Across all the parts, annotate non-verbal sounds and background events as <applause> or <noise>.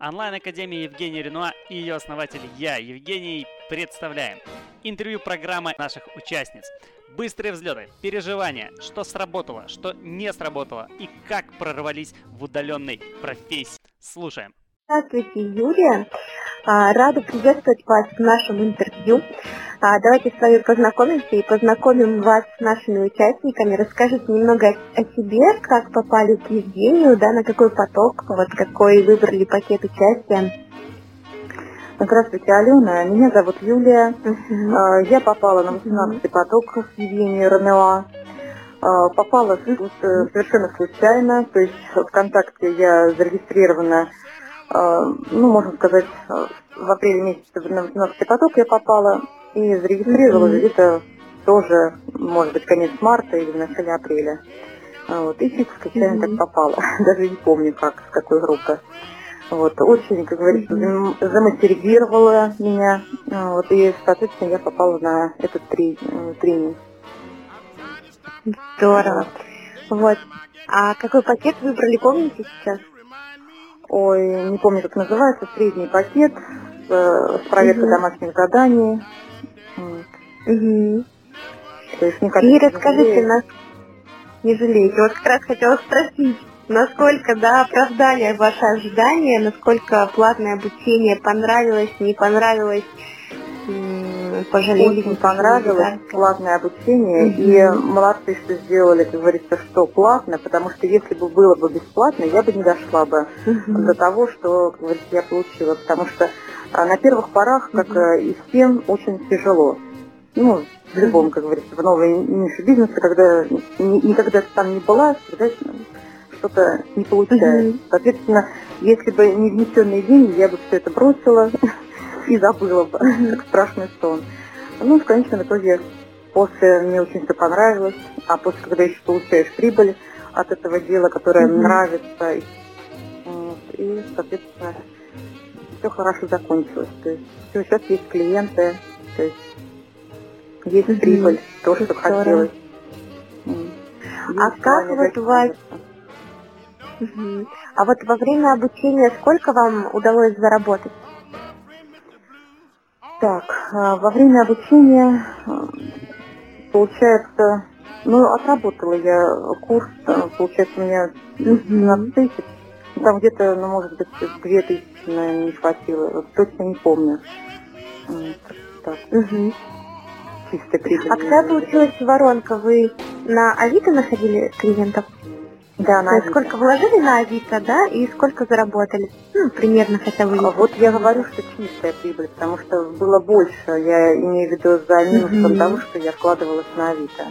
Онлайн-академия Евгения Ренуа и ее основатель я, Евгений, представляем. Интервью программы наших участниц. Быстрые взлеты, переживания, что сработало, что не сработало и как прорвались в удаленной профессии. Слушаем. Здравствуйте, Юлия. А, рада приветствовать вас в нашем интервью. А, давайте с вами познакомимся и познакомим вас с нашими участниками. Расскажите немного о себе, как попали к Евгению, да, на какой поток, вот какой выбрали пакет участия. Здравствуйте, Алена. Меня зовут Юлия. Uh-huh. Я попала на 18-й поток с Евгением Ромео. Попала совершенно случайно, то есть ВКонтакте я зарегистрирована ну, можно сказать, в апреле месяце на 18 поток я попала и зарегистрировалась mm-hmm. где-то тоже, может быть, конец марта или в начале апреля. А, вот, и чисто случайно mm-hmm. так попала. <laughs> Даже не помню, как, с какой группы. Вот, очень, как говорится, mm-hmm. замотивировала меня. Вот, и, соответственно, я попала на этот э, тренинг. Здорово. Вот. А какой пакет выбрали, помните сейчас? Ой, не помню, как называется, средний пакет с, э, с проверкой угу. домашних заданий. Угу. То есть И расскажите нас, не жалеете, вот как раз хотела спросить, насколько, да, оправдали ваши ожидания, насколько платное обучение понравилось, не понравилось, пожалели. Очень понравилось платное обучение, угу. и молодцы, что сделали, как говорится, что платно, потому что если бы было бы бесплатно, я бы не дошла бы угу. до того, что, как говорится, я получила, потому что а, на первых порах, как угу. и всем, очень тяжело. Ну, в любом, как говорится, в новой нише бизнеса, когда никогда там не была, всегда что-то не получается. Соответственно, если бы не внесенные деньги, я бы все это бросила <laughs> и забыла бы, как страшный сон. Ну, в конечном итоге, после мне очень все понравилось, а после, когда еще получаешь прибыль от этого дела, которое mm-hmm. нравится, и, и, соответственно, все хорошо закончилось. То есть все, сейчас есть клиенты, то есть есть mm-hmm. прибыль, то, что Здорово. хотелось. а как вот вас... Угу. А вот во время обучения сколько вам удалось заработать? А, во время обучения, а, получается, ну, отработала я курс, а, получается, у меня 12 тысяч. Там где-то, ну, может быть, 2 тысячи, наверное, не хватило. Точно не помню. Так. Угу. Чистая прибыль. А когда получилась воронка, вы на Авито находили клиентов? Да, на Авито. Сколько вложили на Авито, да, и сколько заработали? Ну, примерно хотя бы. А вот я говорю, что чистая прибыль, потому что было больше. Я имею в виду за минусом mm-hmm. того, что я вкладывалась на Авито.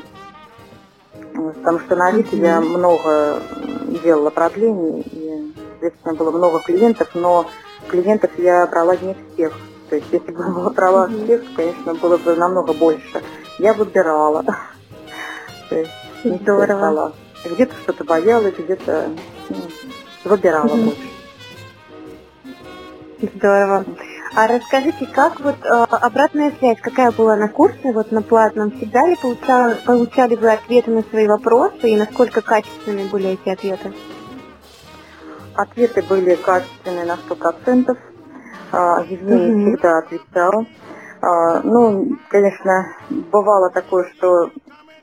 Потому что на Авито mm-hmm. я много делала продлений, и, соответственно, было много клиентов, но клиентов я брала не всех. То есть, если бы была брала mm-hmm. всех, конечно, было бы намного больше. Я выбирала. <laughs> То есть, не Здорово. Где-то что-то боялась, где-то ну, выбирала mm-hmm. больше. Здорово. А расскажите, как вот э, обратная связь, какая была на курсе, вот на платном, всегда ли получали, получали вы ответы на свои вопросы и насколько качественные были эти ответы? Ответы были качественные на 100%. А, Евгений угу. всегда отвечал. А, ну, конечно, бывало такое, что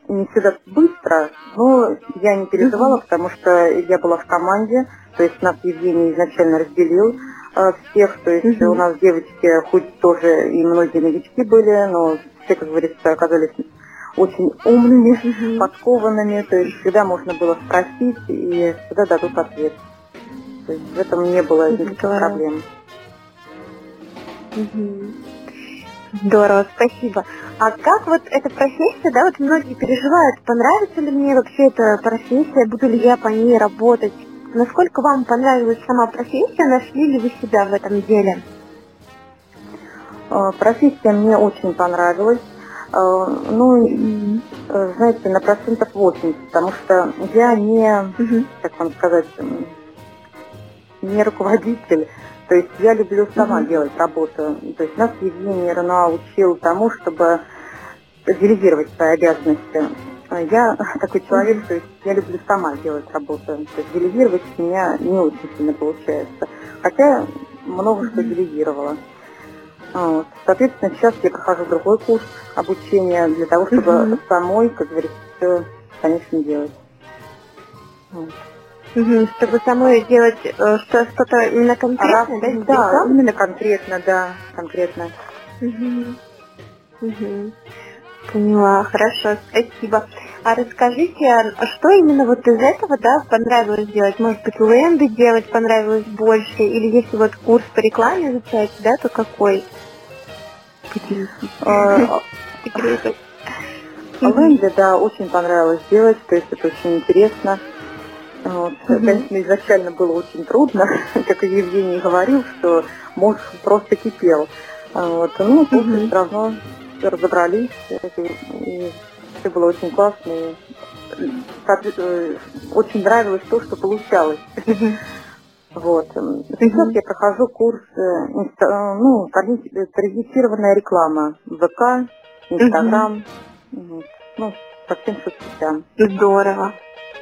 не всегда быстро, но я не переживала, потому что я была в команде, то есть нас Евгений изначально разделил э, всех, то есть у нас девочки, хоть тоже и многие новички были, но все, как говорится, оказались очень умными, подкованными, то есть всегда можно было спросить и всегда дадут ответ. То есть в этом не было никаких проблем. Здорово, спасибо. А как вот эта профессия, да, вот многие переживают, понравится ли мне вообще эта профессия, буду ли я по ней работать? Насколько вам понравилась сама профессия, нашли ли вы себя в этом деле? А, профессия мне очень понравилась. А, ну, знаете, на процентов 80, потому что я не, как вам сказать, не руководитель, то есть я люблю сама mm-hmm. делать работу. То есть нас Евгений Рена учил тому, чтобы делегировать свои обязанности. Я такой человек, то есть я люблю сама делать работу. То есть делегировать у меня не очень сильно получается. Хотя много что делегировала. Вот. Соответственно, сейчас я прохожу другой курс обучения для того, чтобы mm-hmm. самой, как говорится, все, конечно, делать. Вот. Угу, чтобы самой делать э, что, что-то именно конкретное, да? Да, именно конкретно, да, конкретно. Угу. Угу. Поняла, хорошо, спасибо. А расскажите, а что именно вот из этого, да, понравилось делать? Может быть, ленды делать понравилось больше? Или если вот курс по рекламе изучаете, да, то какой? А, <laughs> ленды, да, очень понравилось делать, то есть это очень интересно. Вот. Угу. Конечно, изначально было очень трудно, <laughs> как и Евгений говорил, что мозг просто кипел. Вот. Ну, после угу. все равно разобрались, и все было очень классно. И, э, очень нравилось то, что получалось. <laughs> Вот. Сейчас я прохожу курс э, э, ну, таргетированная реклама ВК, Инстаграм, ну, по всем соцсетям. Здорово.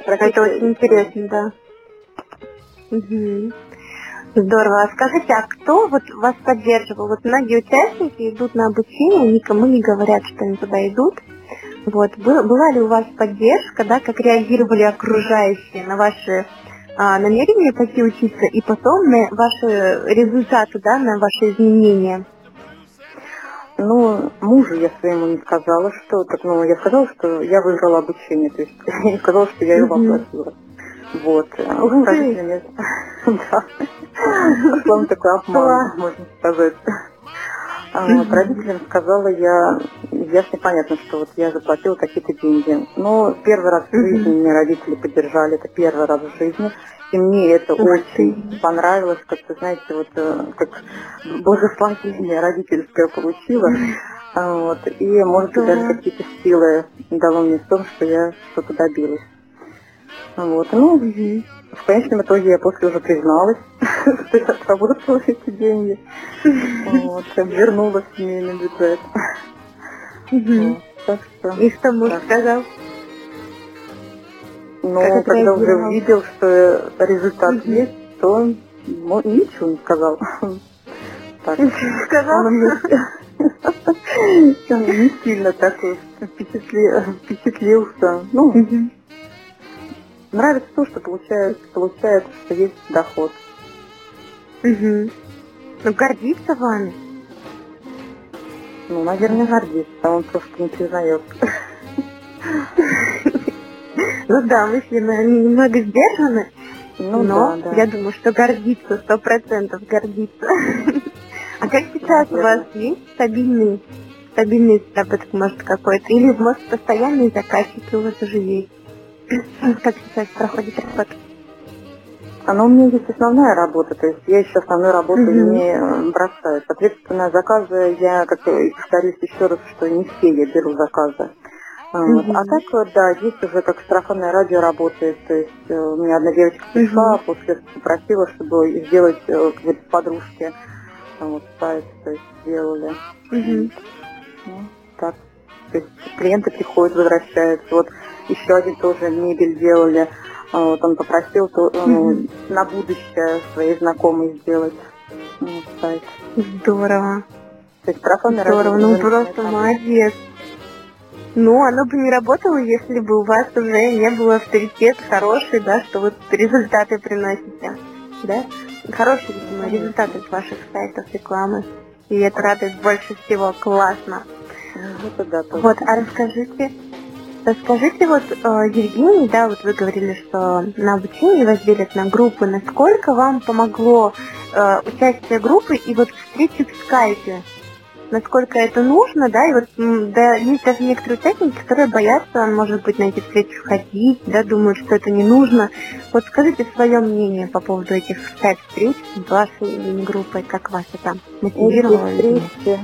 Это очень интересно, да. Угу. Здорово. А скажите, а кто вот вас поддерживал? Вот многие участники идут на обучение, никому не говорят, что они туда идут. Вот. Была ли у вас поддержка, да, как реагировали окружающие на ваши а, намерения пойти учиться и потом на ваши результаты, да, на ваши изменения? Ну, мужу я своему не сказала, что так, ну, я сказала, что я выиграла обучение, то есть <laughs> я не сказала, что я его оплатила. Вот. Ух родителями... <laughs> Да. Вам такой обман, можно сказать. <laughs> А, родителям сказала я, ясно понятно, что вот я заплатила какие-то деньги. Но первый раз в жизни меня родители поддержали, это первый раз в жизни. И мне это очень понравилось, как-то, знаете, вот э, как благословение родительское получила. А, вот, и, может быть, даже какие-то силы дало мне в том, что я что-то добилась. Вот, ну, в конечном итоге я после уже призналась, <laughs> что я отработала эти деньги. <laughs> Вот, вернула в семейный бюджет. Так что... И что муж сказал? Но когда уже увидел, что результат есть, то он ничего не сказал. <laughs> Так. Сказал? <laughs> Он не сильно так впечатлился. Ну, нравится то, что получается, получается, что есть доход. Угу. Ну, гордится вами? Ну, наверное, гордится, он просто не признает. Ну да, мы с ним немного сдержаны, ну, но да, да. я думаю, что гордится, сто процентов гордится. А как сейчас у вас есть стабильный, стабильный заработок, может, какой-то? Или, может, постоянные заказчики у вас уже есть? Как сейчас проходит работа? А, ну, у меня есть основная работа, то есть я еще основную работу mm-hmm. не э, бросаю. Соответственно, заказы я, как повторюсь еще раз, что не все я беру заказы. Вот. Mm-hmm. А так, да, здесь уже как сарафанное радио работает. То есть э, у меня одна девочка пришла, mm-hmm. после попросила, чтобы сделать э, какой-то подружке вот сайт, то есть сделали. Mm-hmm. Ну, так. То есть клиенты приходят, возвращаются. Вот еще один тоже мебель делали. Вот он попросил то, mm-hmm. на будущее своей знакомой сделать ну, сайт. Здорово. То есть сарафанное Здорово, ну просто молодец. Ну, оно бы не работало, если бы у вас уже не было авторитет хороший, да, что вот результаты приносите, да? Хорошие, видимо, результаты с ваших сайтов рекламы. И это радует больше всего. Классно. Это да, вот, а расскажите, расскажите вот, э, Евгений, да, вот вы говорили, что на обучении вас делят на группы. Насколько вам помогло э, участие группы и вот встречи в скайпе? насколько это нужно, да, и вот да, есть даже некоторые участники, которые боятся, может быть, на эти встречи ходить, да, думают, что это не нужно. Вот скажите свое мнение по поводу этих скайп-встреч с вашей группой, как вас это мотивировало? Эти встречи,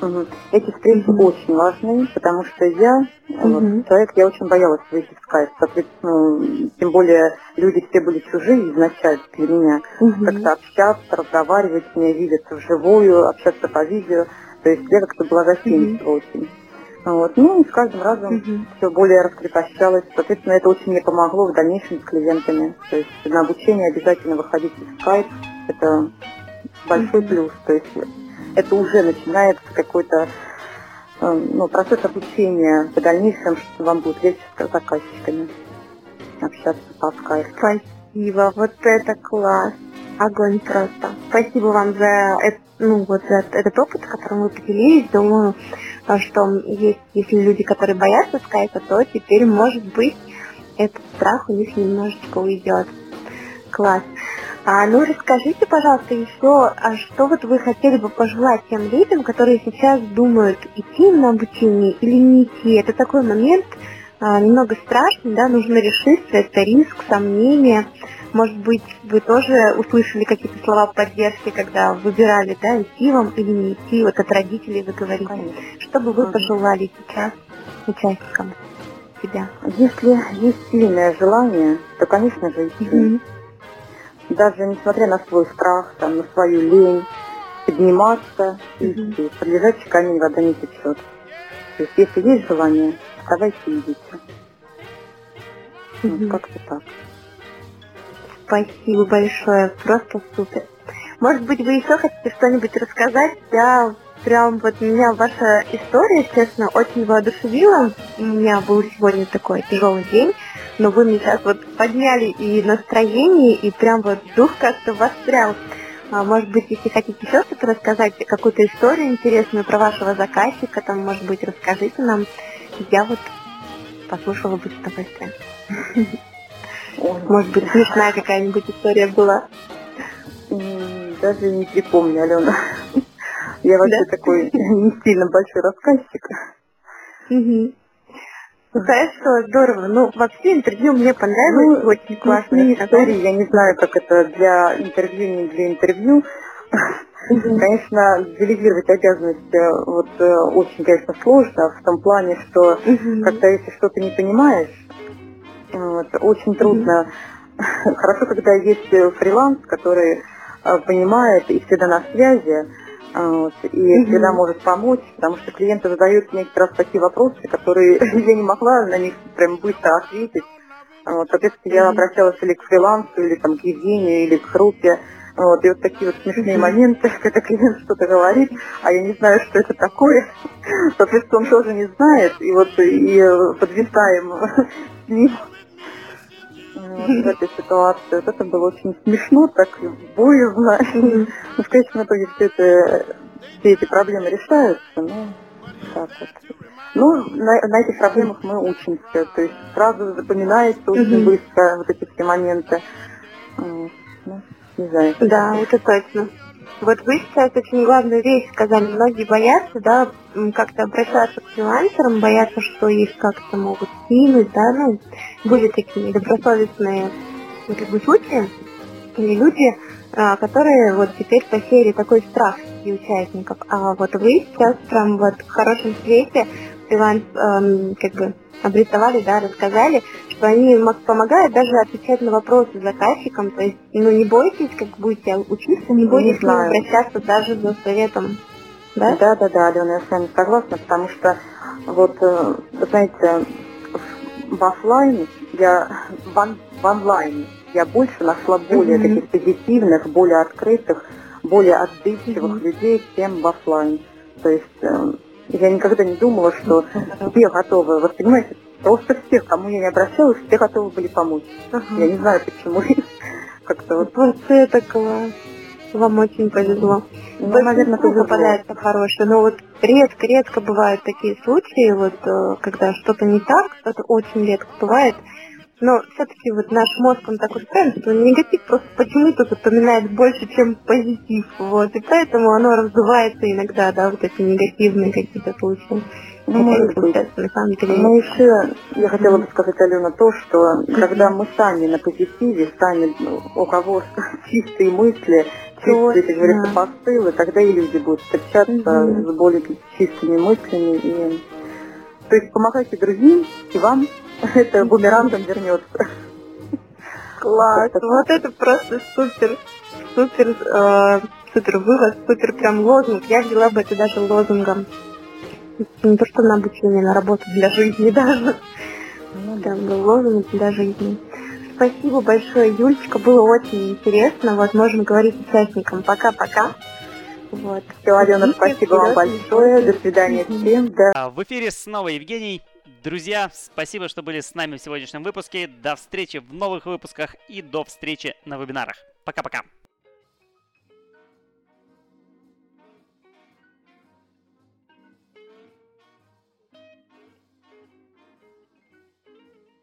угу. эти встречи угу. очень важны, потому что я, угу. вот, человек, я очень боялась выйти в скайп, соответственно, тем более люди все были чужие изначально для меня, угу. как-то общаться, разговаривать, меня видеться вживую, общаться по видео, то есть я как-то была застенчива mm-hmm. очень. Вот. Ну и с каждым разом mm-hmm. все более раскрепощалось. Соответственно, это очень мне помогло в дальнейшем с клиентами. То есть на обучение обязательно выходить в скайп. Это большой mm-hmm. плюс. То есть это уже начинается какой-то э, ну, процесс обучения по дальнейшему, что вам будет легче с заказчиками общаться по скайпу. Спасибо, вот это класс. Огонь просто. Спасибо вам за, ну, вот за этот опыт, которым вы поделились. Думаю, что есть, если люди, которые боятся скайпа, то теперь, может быть, этот страх у них немножечко уйдет. Класс. А, ну, расскажите, пожалуйста, еще, а что вот вы хотели бы пожелать тем людям, которые сейчас думают, идти на обучение или не идти? Это такой момент а, немного страшный, да, нужно решиться, это риск, сомнения. Может быть, вы тоже услышали какие-то слова поддержки, когда выбирали, да, идти вам или не идти, вот от родителей вы говорите. Конечно. Что бы вы пожелали сейчас участникам себя? Если есть сильное желание, то, конечно же, идти. Mm-hmm даже несмотря на свой страх, там, на свою лень, подниматься и идти. Под лежачий камень вода не течет. То есть если есть желание, вставайте и идите. Вот как-то так. Спасибо большое, просто супер. Может быть, вы еще хотите что-нибудь рассказать? Я прям вот меня ваша история, честно, очень воодушевила. У меня был сегодня такой тяжелый день но вы мне сейчас вот подняли и настроение, и прям вот дух как-то вострял. А, может быть, если хотите еще что-то рассказать, какую-то историю интересную про вашего заказчика, там, может быть, расскажите нам. Я вот послушала бы с удовольствием. Может быть, смешная какая-нибудь история была. Даже не припомню, Алена. Я вообще такой не сильно большой рассказчик. Ну, хорошо, здорово. Ну, вообще интервью мне понравилось, ну, очень классные истории. Я не знаю, как это для интервью, не для интервью. Конечно, делегировать обязанности вот э, очень, конечно, сложно в том плане, что когда если что-то не понимаешь, вот, очень трудно. <laughs> Хорошо, когда есть фриланс, который э, понимает и всегда на связи, вот, и угу. всегда может помочь, потому что клиенты задают мне как раз такие вопросы, которые <laughs> я не могла на них прям быстро ответить. Вот, соответственно, я обращалась или к фрилансу, или там, к Евгению, или к группе. Вот, и вот такие вот смешные моменты, <laughs> когда клиент что-то говорит, а я не знаю, что это такое. <laughs> Соответственно, он тоже не знает, и вот и подвисаем с ним в этой ситуации. Вот это было очень смешно, так боязно. Но в конечном итоге все, это, все эти проблемы решаются. Ну, так вот. Ну, на, на этих проблемах мы учимся. То есть сразу запоминается очень быстро вот эти все моменты. Ну, не знаю. Да, это точно. Вот вы сейчас очень главную вещь сказали. Многие боятся, да, как-то обращаться к фрилансерам, боятся, что их как-то могут кинуть, да, ну, были такие добросовестные ну, как бы случаи, или люди, а, которые вот теперь посеяли такой страх среди участников. А вот вы сейчас прям вот в хорошем свете фриланс эм, как бы обрисовали, да, рассказали, что они помогают даже отвечать на вопросы заказчикам, то есть, ну, не бойтесь, как будете учиться, не бойтесь не обращаться даже за советом, да? Да, да, да, Алена, я с вами согласна, потому что вот, э, вы знаете, в офлайн я, в, он, в онлайн я больше нашла более mm-hmm. таких позитивных, более открытых, более отзывчивых mm-hmm. людей, чем в офлайн. То есть э, я никогда не думала, что все готовы. Вы понимаете, просто всех, кому я не обращалась, все готовы были помочь. Ага. Я не знаю почему. <laughs> Как-то вот. Вот это класс. Вам очень повезло. Ну, наверное, тоже попадается хорошее. Но вот редко-редко бывают такие случаи, вот э, когда что-то не так, это очень редко бывает. Но все-таки вот наш мозг, он так устроен, что негатив просто почему-то запоминает больше, чем позитив. Вот. И поэтому оно раздувается иногда, да, вот эти негативные какие-то случаи. Ну, может быть. На самом деле. Но еще я хотела бы сказать, Алена, то, что когда мы сами на позитиве, сами ну, у кого <laughs> чистые мысли, чистые, как говорится, постылы, тогда и люди будут встречаться с более чистыми мыслями. И... То есть помогайте другим и вам <laughs> это бумерангом вернется. Класс, вот это просто супер, супер, э, супер вывод, супер прям лозунг. Я взяла бы это даже лозунгом. Не то, что на обучение, на работу для жизни <laughs> даже. Ну, да, был лозунг для жизни. спасибо большое, Юлечка, было очень интересно. Вот, можем говорить участникам пока-пока. Вот. Все, Алена, спасибо вам большое. До свидания всем. Да. А, в эфире снова Евгений. Друзья, спасибо, что были с нами в сегодняшнем выпуске. До встречи в новых выпусках и до встречи на вебинарах. Пока-пока.